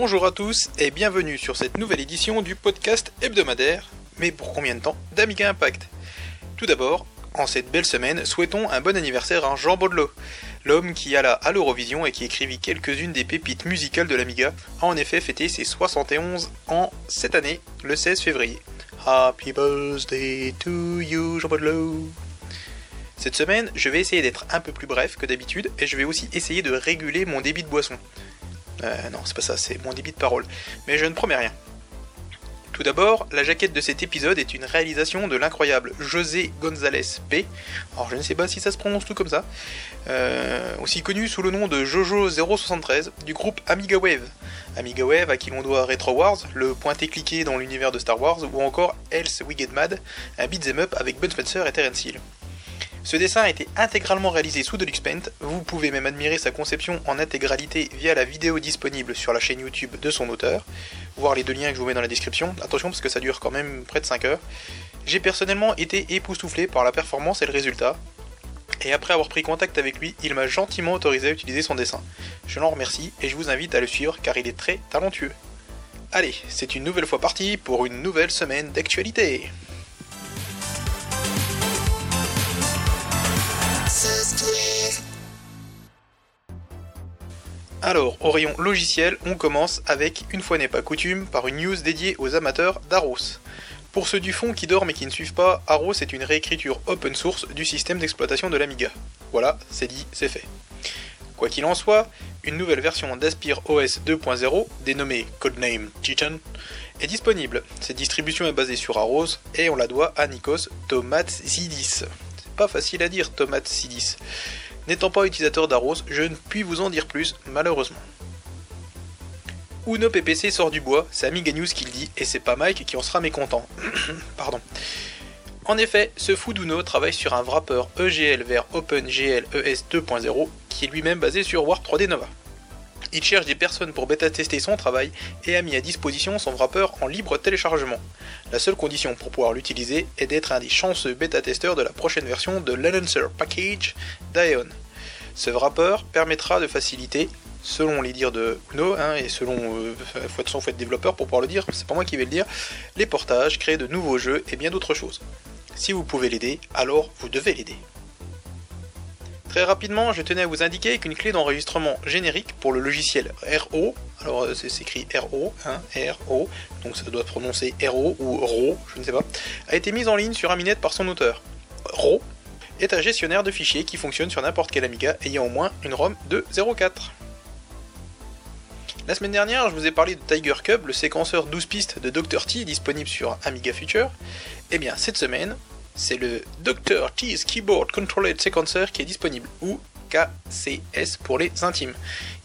Bonjour à tous et bienvenue sur cette nouvelle édition du podcast hebdomadaire, mais pour combien de temps, d'Amiga Impact. Tout d'abord, en cette belle semaine, souhaitons un bon anniversaire à Jean Baudelot, l'homme qui alla à l'Eurovision et qui écrivit quelques-unes des pépites musicales de l'Amiga, a en effet fêté ses 71 ans cette année, le 16 février. Happy birthday to you, Jean Baudelot cette semaine, je vais essayer d'être un peu plus bref que d'habitude et je vais aussi essayer de réguler mon débit de boisson. Euh, non, c'est pas ça, c'est mon débit de parole. Mais je ne promets rien. Tout d'abord, la jaquette de cet épisode est une réalisation de l'incroyable José González P. Alors je ne sais pas si ça se prononce tout comme ça. Euh, aussi connu sous le nom de Jojo073 du groupe Amiga Wave. Amiga Wave à qui l'on doit Retro Wars, le pointé cliqué dans l'univers de Star Wars, ou encore Else We Get Mad, un beat'em up avec Bud Spencer et Terence Hill. Ce dessin a été intégralement réalisé sous Deluxe Paint, vous pouvez même admirer sa conception en intégralité via la vidéo disponible sur la chaîne YouTube de son auteur, voir les deux liens que je vous mets dans la description, attention parce que ça dure quand même près de 5 heures. J'ai personnellement été époustouflé par la performance et le résultat, et après avoir pris contact avec lui, il m'a gentiment autorisé à utiliser son dessin. Je l'en remercie et je vous invite à le suivre car il est très talentueux. Allez, c'est une nouvelle fois parti pour une nouvelle semaine d'actualité. Alors, au rayon logiciel, on commence avec, une fois n'est pas coutume, par une news dédiée aux amateurs d'Aros. Pour ceux du fond qui dorment et qui ne suivent pas, Aros est une réécriture open source du système d'exploitation de l'Amiga. Voilà, c'est dit, c'est fait. Quoi qu'il en soit, une nouvelle version d'Aspire OS 2.0, dénommée Codename Titan, est disponible. Cette distribution est basée sur Aros et on la doit à Nikos Tomatsidis. C'est pas facile à dire Tomatsidis. N'étant pas utilisateur d'Aros, je ne puis vous en dire plus, malheureusement. Uno PPC sort du bois, c'est Amiga News qui le dit, et c'est pas Mike qui en sera mécontent. Pardon. En effet, ce fou d'Uno travaille sur un wrapper EGL vers OpenGL ES 2.0, qui est lui-même basé sur Warp 3D Nova. Il cherche des personnes pour bêta-tester son travail et a mis à disposition son wrapper en libre téléchargement. La seule condition pour pouvoir l'utiliser est d'être un des chanceux bêta-testeurs de la prochaine version de l'Announcer Package d'Aeon. Ce wrapper permettra de faciliter, selon les dires de Uno, hein, et selon euh, être, faut être développeur pour pouvoir le dire, c'est pas moi qui vais le dire, les portages, créer de nouveaux jeux et bien d'autres choses. Si vous pouvez l'aider, alors vous devez l'aider. Très rapidement, je tenais à vous indiquer qu'une clé d'enregistrement générique pour le logiciel RO, alors euh, c'est écrit RO, hein, RO, donc ça doit prononcer RO ou RO, je ne sais pas, a été mise en ligne sur Aminet par son auteur. RO est un gestionnaire de fichiers qui fonctionne sur n'importe quel Amiga ayant au moins une ROM de 0.4. La semaine dernière, je vous ai parlé de Tiger Cub, le séquenceur 12 pistes de Dr. T disponible sur Amiga Future. Eh bien, cette semaine, c'est le Dr. T's Keyboard Controlled Sequencer qui est disponible, ou KCS pour les intimes.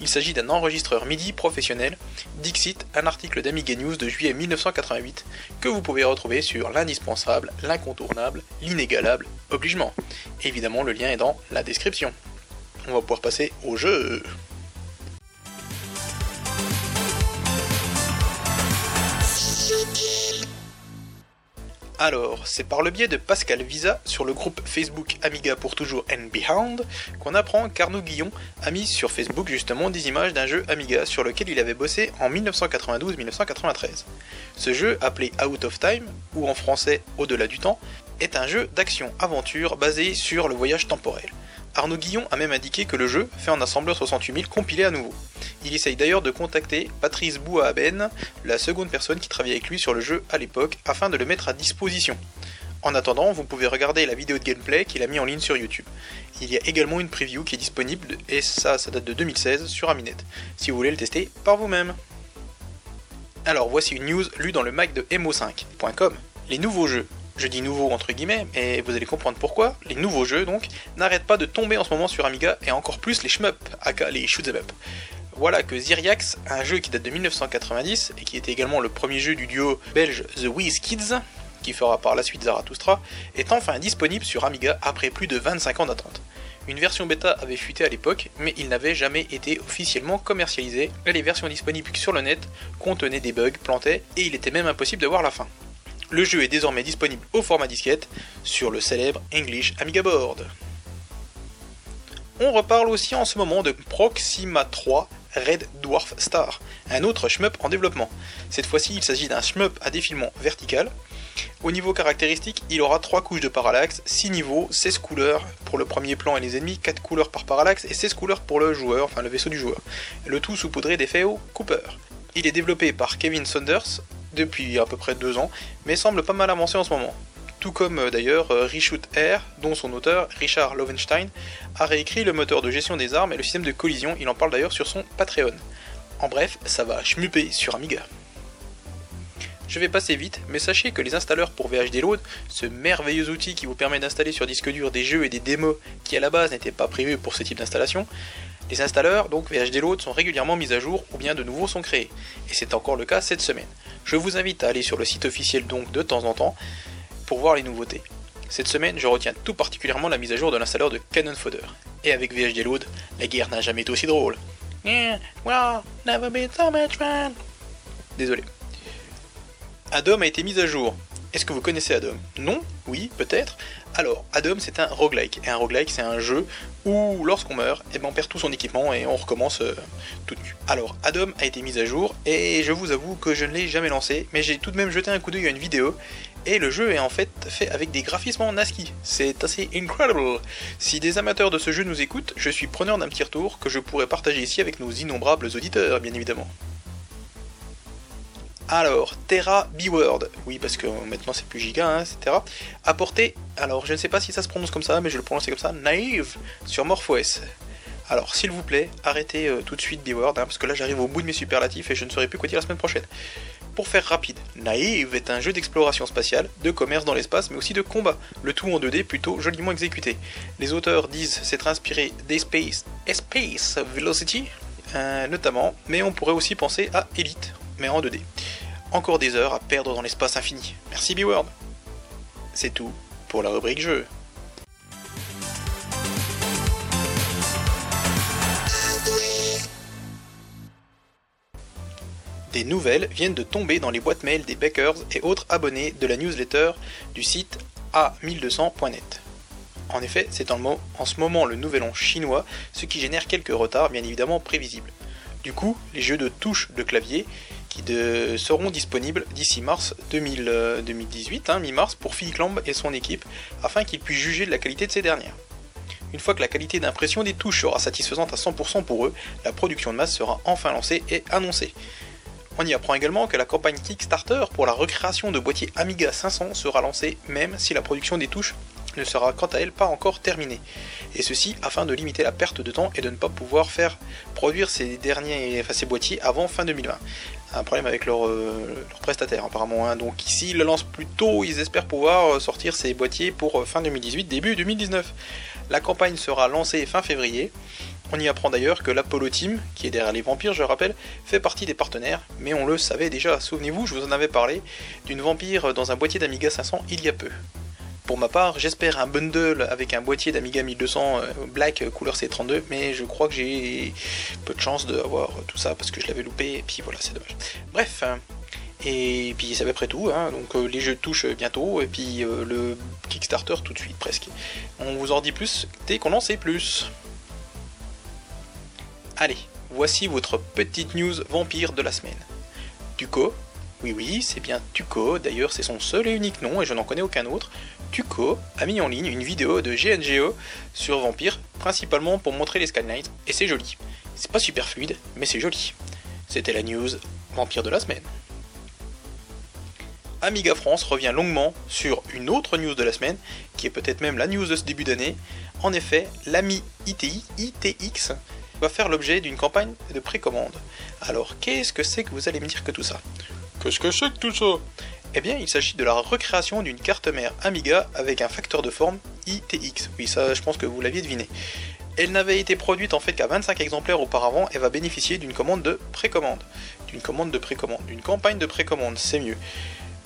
Il s'agit d'un enregistreur MIDI professionnel, Dixit, un article d'Amiga News de juillet 1988 que vous pouvez retrouver sur l'indispensable, l'incontournable, l'inégalable, obligement. Évidemment, le lien est dans la description. On va pouvoir passer au jeu. Alors, c'est par le biais de Pascal Visa sur le groupe Facebook Amiga pour toujours and Behind qu'on apprend qu'Arnaud Guillon a mis sur Facebook justement des images d'un jeu Amiga sur lequel il avait bossé en 1992-1993. Ce jeu, appelé Out of Time, ou en français Au-delà du temps, est un jeu d'action-aventure basé sur le voyage temporel. Arnaud Guillon a même indiqué que le jeu fait en assembleur 68000 compilé à nouveau. Il essaye d'ailleurs de contacter Patrice Bouaben, la seconde personne qui travaillait avec lui sur le jeu à l'époque, afin de le mettre à disposition. En attendant, vous pouvez regarder la vidéo de gameplay qu'il a mis en ligne sur YouTube. Il y a également une preview qui est disponible, et ça, ça date de 2016, sur Aminet, si vous voulez le tester par vous-même. Alors voici une news lue dans le Mac de mo5.com. Les nouveaux jeux je dis nouveau entre guillemets, et vous allez comprendre pourquoi, les nouveaux jeux donc, n'arrêtent pas de tomber en ce moment sur Amiga, et encore plus les shmup, aka les shoot'em up. Voilà que Zyriax, un jeu qui date de 1990, et qui était également le premier jeu du duo belge The Whiz Kids, qui fera par la suite Zarathustra, est enfin disponible sur Amiga après plus de 25 ans d'attente. Une version bêta avait fuité à l'époque, mais il n'avait jamais été officiellement commercialisé, les versions disponibles sur le net contenaient des bugs, plantés, et il était même impossible de voir la fin. Le jeu est désormais disponible au format disquette sur le célèbre English Amiga Board. On reparle aussi en ce moment de Proxima 3, Red Dwarf Star, un autre shmup en développement. Cette fois-ci, il s'agit d'un shmup à défilement vertical. Au niveau caractéristique, il aura 3 couches de parallaxe, 6 niveaux, 16 couleurs pour le premier plan et les ennemis, 4 couleurs par parallaxe et 16 couleurs pour le joueur, enfin le vaisseau du joueur. Le tout saupoudré d'effets au Cooper. Il est développé par Kevin Saunders depuis à peu près 2 ans, mais semble pas mal avancé en ce moment tout comme euh, d'ailleurs euh, Reshoot Air, dont son auteur, Richard Lovenstein, a réécrit le moteur de gestion des armes et le système de collision, il en parle d'ailleurs sur son Patreon. En bref, ça va schmupper sur Amiga. Je vais passer vite, mais sachez que les installeurs pour VHD Load, ce merveilleux outil qui vous permet d'installer sur disque dur des jeux et des démos qui à la base n'étaient pas prévus pour ce type d'installation, les installeurs, donc VHD Load, sont régulièrement mis à jour ou bien de nouveaux sont créés, et c'est encore le cas cette semaine. Je vous invite à aller sur le site officiel donc de temps en temps, pour voir les nouveautés. Cette semaine, je retiens tout particulièrement la mise à jour de l'installeur de Cannon Fodder. Et avec VHD Load, la guerre n'a jamais été aussi drôle. Désolé. Adam a été mis à jour. Est-ce que vous connaissez Adam Non? Oui Peut-être Alors, Adam c'est un roguelike. Et un roguelike c'est un jeu où lorsqu'on meurt, eh ben, on perd tout son équipement et on recommence euh, tout nu. Alors, Adam a été mis à jour et je vous avoue que je ne l'ai jamais lancé, mais j'ai tout de même jeté un coup d'œil à une vidéo et le jeu est en fait fait avec des graphismes en ASCII. C'est assez incredible. Si des amateurs de ce jeu nous écoutent, je suis preneur d'un petit retour que je pourrais partager ici avec nos innombrables auditeurs, bien évidemment. Alors, Terra B-Word, oui parce que maintenant c'est plus giga, hein, Terra, apporté, alors je ne sais pas si ça se prononce comme ça, mais je le prononce comme ça, Naïve, sur MorphOS. Alors s'il vous plaît, arrêtez euh, tout de suite B-Word, hein, parce que là j'arrive au bout de mes superlatifs et je ne saurais plus quoi dire la semaine prochaine. Pour faire rapide, Naïve est un jeu d'exploration spatiale, de commerce dans l'espace, mais aussi de combat, le tout en 2D plutôt joliment exécuté. Les auteurs disent s'être inspirés d'Espace Space Velocity, euh, notamment, mais on pourrait aussi penser à Elite, mais en 2D. Encore des heures à perdre dans l'espace infini. Merci B-Word. C'est tout pour la rubrique jeu. Des nouvelles viennent de tomber dans les boîtes mail des backers et autres abonnés de la newsletter du site A1200.net. En effet, c'est en, ce moment le nouvel an chinois, ce qui génère quelques retards bien évidemment prévisibles. Du coup, les jeux de touche de clavier qui seront disponibles d'ici mars 2018, hein, mi-mars, pour Philippe Lamb et son équipe, afin qu'ils puissent juger de la qualité de ces dernières. Une fois que la qualité d'impression des touches sera satisfaisante à 100% pour eux, la production de masse sera enfin lancée et annoncée. On y apprend également que la campagne Kickstarter pour la recréation de boîtiers Amiga 500 sera lancée même si la production des touches ne sera quant à elle pas encore terminée. Et ceci afin de limiter la perte de temps et de ne pas pouvoir faire produire ces derniers, ces boîtiers avant fin 2020. Un problème avec leur, euh, prestataire apparemment. Hein. Donc ici ils le lancent plus tôt, ils espèrent pouvoir sortir ces boîtiers pour euh, fin 2018, début 2019. La campagne sera lancée fin février on y apprend d'ailleurs que l'Apollo Team, qui est derrière les vampires, je rappelle, fait partie des partenaires, mais on le savait déjà, souvenez-vous, je vous en avais parlé, d'une vampire dans un boîtier d'Amiga 500 il y a peu. Pour ma part, j'espère un bundle avec un boîtier d'Amiga 1200 euh, Black couleur C32, mais je crois que j'ai peu de chance d'avoir tout ça parce que je l'avais loupé, et puis voilà, c'est dommage. Bref, hein. et puis c'est à peu près tout, hein. donc euh, les jeux touchent bientôt, et puis euh, le Kickstarter tout de suite presque. On vous en dit plus dès qu'on en sait plus. Allez, voici votre petite news vampire de la semaine. Tuco, oui oui, c'est bien Tuco, d'ailleurs c'est son seul et unique nom et je n'en connais aucun autre. Tuco a mis en ligne une vidéo de GNGO sur Vampire, principalement pour montrer les skylines, et c'est joli. C'est pas super fluide, mais c'est joli. C'était la news Vampire de la semaine. Amiga France revient longuement sur une autre news de la semaine, qui est peut-être même la news de ce début d'année. En effet, l'AMI ITI, ITX, va faire l'objet d'une campagne de précommande. Alors, qu'est-ce que c'est que vous allez me dire que tout ça? Qu'est-ce que c'est que tout ça? Eh bien, il s'agit de la recréation d'une carte mère Amiga avec un facteur de forme ITX. Oui, ça, je pense que vous l'aviez deviné. Elle n'avait été produite en fait qu'à 25 exemplaires auparavant et va bénéficier d'une commande de précommande. D'une commande de précommande, d'une campagne de précommande, c'est mieux.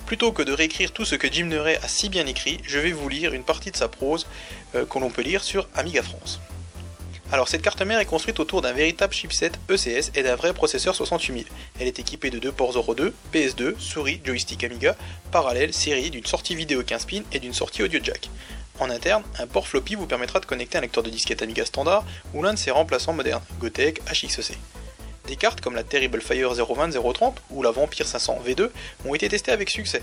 Plutôt que de réécrire tout ce que Jim Neray a si bien écrit, je vais vous lire une partie de sa prose euh, que l'on peut lire sur Amiga France. Alors cette carte mère est construite autour d'un véritable chipset ECS et d'un vrai processeur 68000. Elle est équipée de deux ports 02, PS2, souris, joystick Amiga, parallèle, série d'une sortie vidéo 15 pins et d'une sortie audio jack. En interne, un port floppy vous permettra de connecter un lecteur de disquette Amiga standard ou l'un de ses remplaçants modernes, Gotek, HXC. Des cartes comme la Terrible Fire 020-030 ou la Vampire 500 V2 ont été testées avec succès.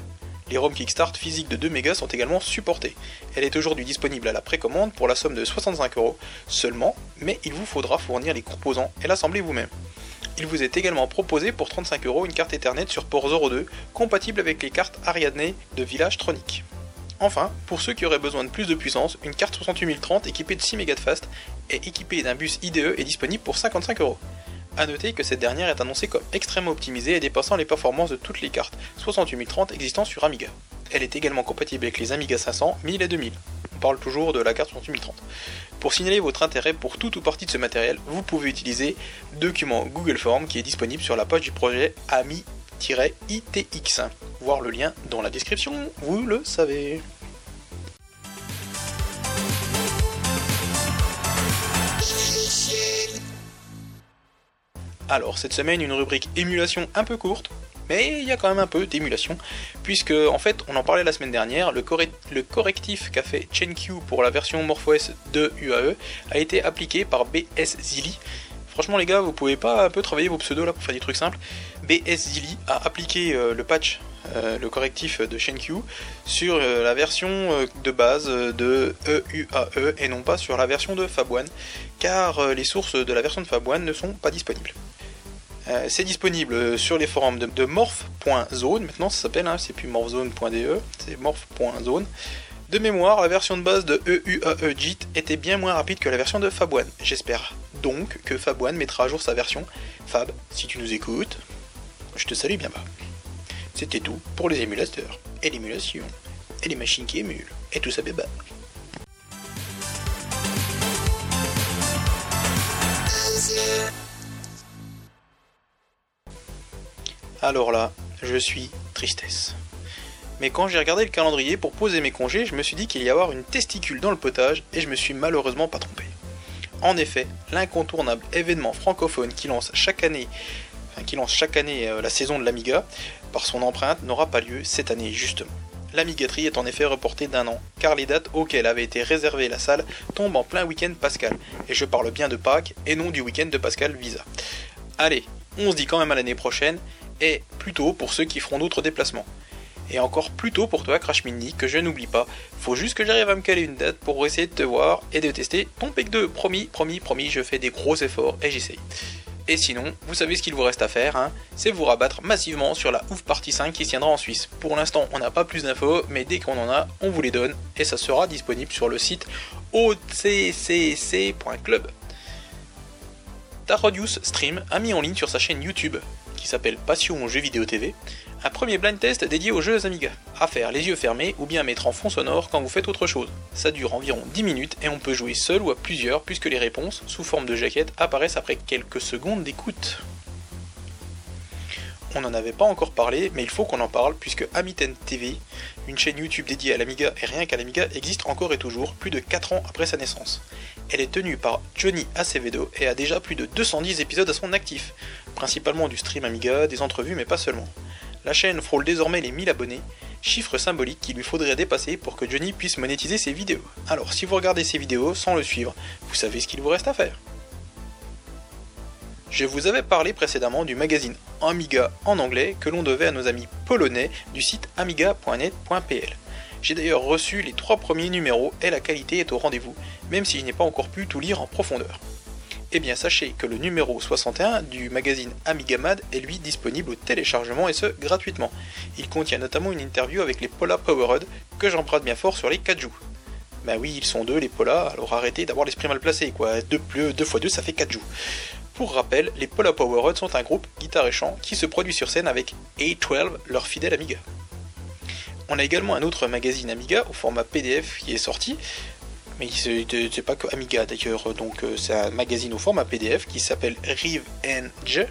Les ROM Kickstart physiques de 2 mégas sont également supportés. Elle est aujourd'hui disponible à la précommande pour la somme de 65 euros seulement, mais il vous faudra fournir les composants et l'assembler vous-même. Il vous est également proposé pour 35 euros une carte Ethernet sur port 02 compatible avec les cartes Ariadne de Village Tronic. Enfin, pour ceux qui auraient besoin de plus de puissance, une carte 68030 équipée de 6 mégas de fast et équipée d'un bus IDE est disponible pour 55 euros. A noter que cette dernière est annoncée comme extrêmement optimisée et dépassant les performances de toutes les cartes 68030 existant sur Amiga. Elle est également compatible avec les Amiga 500, 1000 et 2000. On parle toujours de la carte 68030. Pour signaler votre intérêt pour tout ou partie de ce matériel, vous pouvez utiliser le document Google Form qui est disponible sur la page du projet AMI-ITX. Voir le lien dans la description, vous le savez. Alors, cette semaine, une rubrique émulation un peu courte, mais il y a quand même un peu d'émulation, puisque en fait, on en parlait la semaine dernière, le, correctif qu'a fait ChenQ pour la version MorphOS 2 UAE a été appliqué par BS Zilli. Franchement les gars, vous pouvez pas un peu travailler vos pseudos là pour faire des trucs simples. BS Zilli a appliqué euh, le patch, euh, le correctif de ChenQ sur euh, la version de base de EUAE e et non pas sur la version de Fab1, car les sources de la version de Fab1 ne sont pas disponibles. Euh, c'est disponible sur les forums de, morph.zone, maintenant ça s'appelle, hein, c'est plus morphzone.de, c'est morph.zone. De mémoire, la version de base de EUAE JIT était bien moins rapide que la version de Fab1. J'espère donc que Fab1 mettra à jour sa version. Fab, si tu nous écoutes, je te salue bien bas. C'était tout pour les émulateurs, et l'émulation, et les machines qui émulent, et tout ça bébé. Alors là, je suis tristesse. Mais quand j'ai regardé le calendrier pour poser mes congés, je me suis dit qu'il y avoir une testicule dans le potage et je me suis malheureusement pas trompé. En effet, l'incontournable événement francophone qui lance chaque année, euh, la saison de l'Amiga, par son empreinte, n'aura pas lieu cette année justement. L'amigaterie est en effet reportée d'un an, car les dates auxquelles avait été réservée la salle tombent en plein week-end Pascal, et je parle bien de Pâques et non du week-end de Pascal Visa. Allez, on se dit quand même à l'année prochaine, et plus tôt pour ceux qui feront d'autres déplacements. Et encore plus tôt pour toi Crash Mini, que je n'oublie pas, faut juste que j'arrive à me caler une date pour essayer de te voir et de tester ton PEC 2. Promis, promis, promis, je fais des gros efforts et j'essaye. Et sinon, vous savez ce qu'il vous reste à faire, hein, c'est vous rabattre massivement sur la Ouf Partie 5 qui se tiendra en Suisse. Pour l'instant, on n'a pas plus d'infos, mais dès qu'on en a, on vous les donne et ça sera disponible sur le site occc.club. Tarodius Stream a mis en ligne sur sa chaîne YouTube qui s'appelle Passion jeux vidéo TV, un premier blind test dédié aux jeux Amiga, à faire les yeux fermés ou bien mettre en fond sonore quand vous faites autre chose. Ça dure environ 10 minutes et on peut jouer seul ou à plusieurs puisque les réponses, sous forme de jaquette, apparaissent après quelques secondes d'écoute. On n'en avait pas encore parlé, mais il faut qu'on en parle puisque Amiten TV, une chaîne YouTube dédiée à l'Amiga et rien qu'à l'Amiga, existe encore et toujours, plus de 4 ans après sa naissance. Elle est tenue par Johnny Acevedo et a déjà plus de 210 épisodes à son actif, principalement du stream Amiga, des entrevues mais pas seulement. La chaîne frôle désormais les 1000 abonnés, chiffre symbolique qu'il lui faudrait dépasser pour que Johnny puisse monétiser ses vidéos. Alors si vous regardez ses vidéos sans le suivre, vous savez ce qu'il vous reste à faire. Je vous avais parlé précédemment du magazine Amiga en anglais que l'on devait à nos amis polonais du site amiga.net.pl. J'ai d'ailleurs reçu les trois premiers numéros et la qualité est au rendez-vous, même si je n'ai pas encore pu tout lire en profondeur. Eh bien sachez que le numéro 61 du magazine Amigamad est lui disponible au téléchargement et ce gratuitement. Il contient notamment une interview avec les Pola Powerhead que j'emprunte bien fort sur les Kaju. Bah oui, ils sont deux les Pola, alors arrêtez d'avoir l'esprit mal placé quoi, 2 plus 2 x 2 ça fait 4 joues. Pour rappel, les Pola Powerhead sont un groupe guitare et chant qui se produit sur scène avec A12, leur fidèle Amiga. On a également un autre magazine Amiga au format PDF qui est sorti, mais c'est pas que Amiga d'ailleurs, donc euh, c'est un magazine au format PDF qui s'appelle Revenge.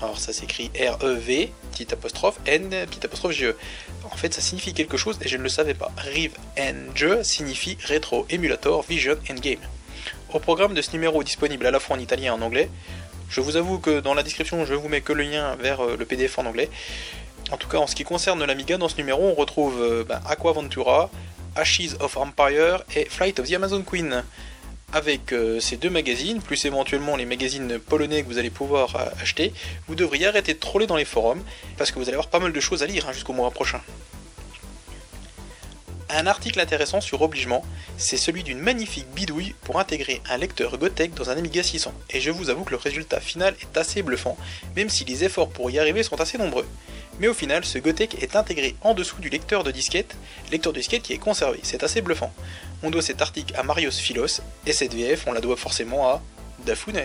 Alors ça s'écrit R-E-V, petit apostrophe, N, petit apostrophe G. E. En fait, ça signifie quelque chose et je ne le savais pas. Revenge signifie Retro Emulator Vision and Game. Au programme de ce numéro disponible à la fois en italien et en anglais, je vous avoue que dans la description, je vous mets que le lien vers euh, le PDF en anglais. En tout cas, en ce qui concerne l'Amiga, dans ce numéro, on retrouve euh, ben, Aquaventura, Ashes of Empire et Flight of the Amazon Queen. avec euh, ces deux magazines, plus éventuellement les magazines polonais que vous allez pouvoir acheter, vous devriez arrêter de troller dans les forums, parce que vous allez avoir pas mal de choses à lire hein, jusqu'au mois prochain. Un article intéressant sur Obligement, c'est celui d'une magnifique bidouille pour intégrer un lecteur Gotek dans un Amiga 600, et je vous avoue que le résultat final est assez bluffant, même si les efforts pour y arriver sont assez nombreux. Mais au final, ce Gotek est intégré en dessous du lecteur de disquette, lecteur de disquette qui est conservé, c'est assez bluffant. On doit cet article à Marios Philos, et cette VF on la doit forcément à Dafune.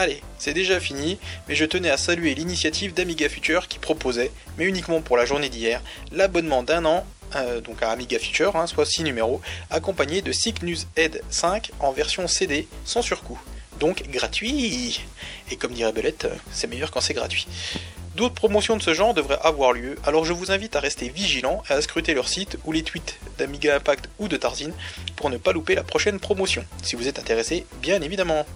Allez, c'est déjà fini, mais je tenais à saluer l'initiative d'Amiga Future qui proposait, mais uniquement pour la journée d'hier, l'abonnement d'un an, euh, donc à Amiga Future, hein, soit 6 numéros, accompagné de SICK News Ed 5 en version CD, sans surcoût. Donc gratuit Et comme dirait Belette, c'est meilleur quand c'est gratuit. D'autres promotions de ce genre devraient avoir lieu, alors je vous invite à rester vigilant et à scruter leur site ou les tweets d'Amiga Impact ou de Tarzin pour ne pas louper la prochaine promotion, si vous êtes intéressé, bien évidemment.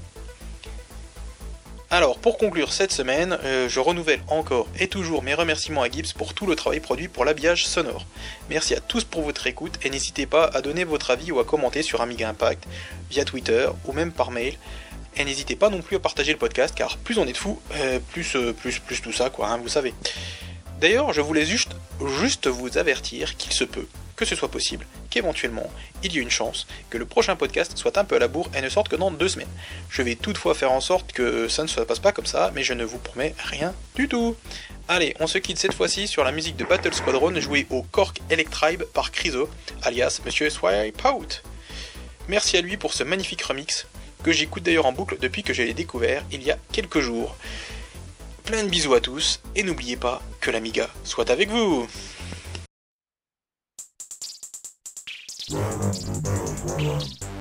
Alors, pour conclure cette semaine, euh, je renouvelle encore et toujours mes remerciements à Gibbs pour tout le travail produit pour l'habillage sonore. Merci à tous pour votre écoute et n'hésitez pas à donner votre avis ou à commenter sur Amiga Impact, via Twitter ou même par mail. Et n'hésitez pas non plus à partager le podcast car plus on est de fous, euh, plus, euh, plus, plus tout ça quoi, hein, vous savez. D'ailleurs, je voulais juste vous avertir qu'il se peut que ce soit possible, qu'éventuellement, il y ait une chance que le prochain podcast soit un peu à la bourre et ne sorte que dans deux semaines. Je vais toutefois faire en sorte que ça ne se passe pas comme ça, mais je ne vous promets rien du tout. Allez, on se quitte cette fois-ci sur la musique de Battle Squadron jouée au Cork Electribe par Criso, alias Monsieur Swipeout. Merci à lui pour ce magnifique remix, que j'écoute d'ailleurs en boucle depuis que je l'ai découvert il y a quelques jours. Plein de bisous à tous, et n'oubliez pas que l'Amiga soit avec vous Yeah, that's the best one.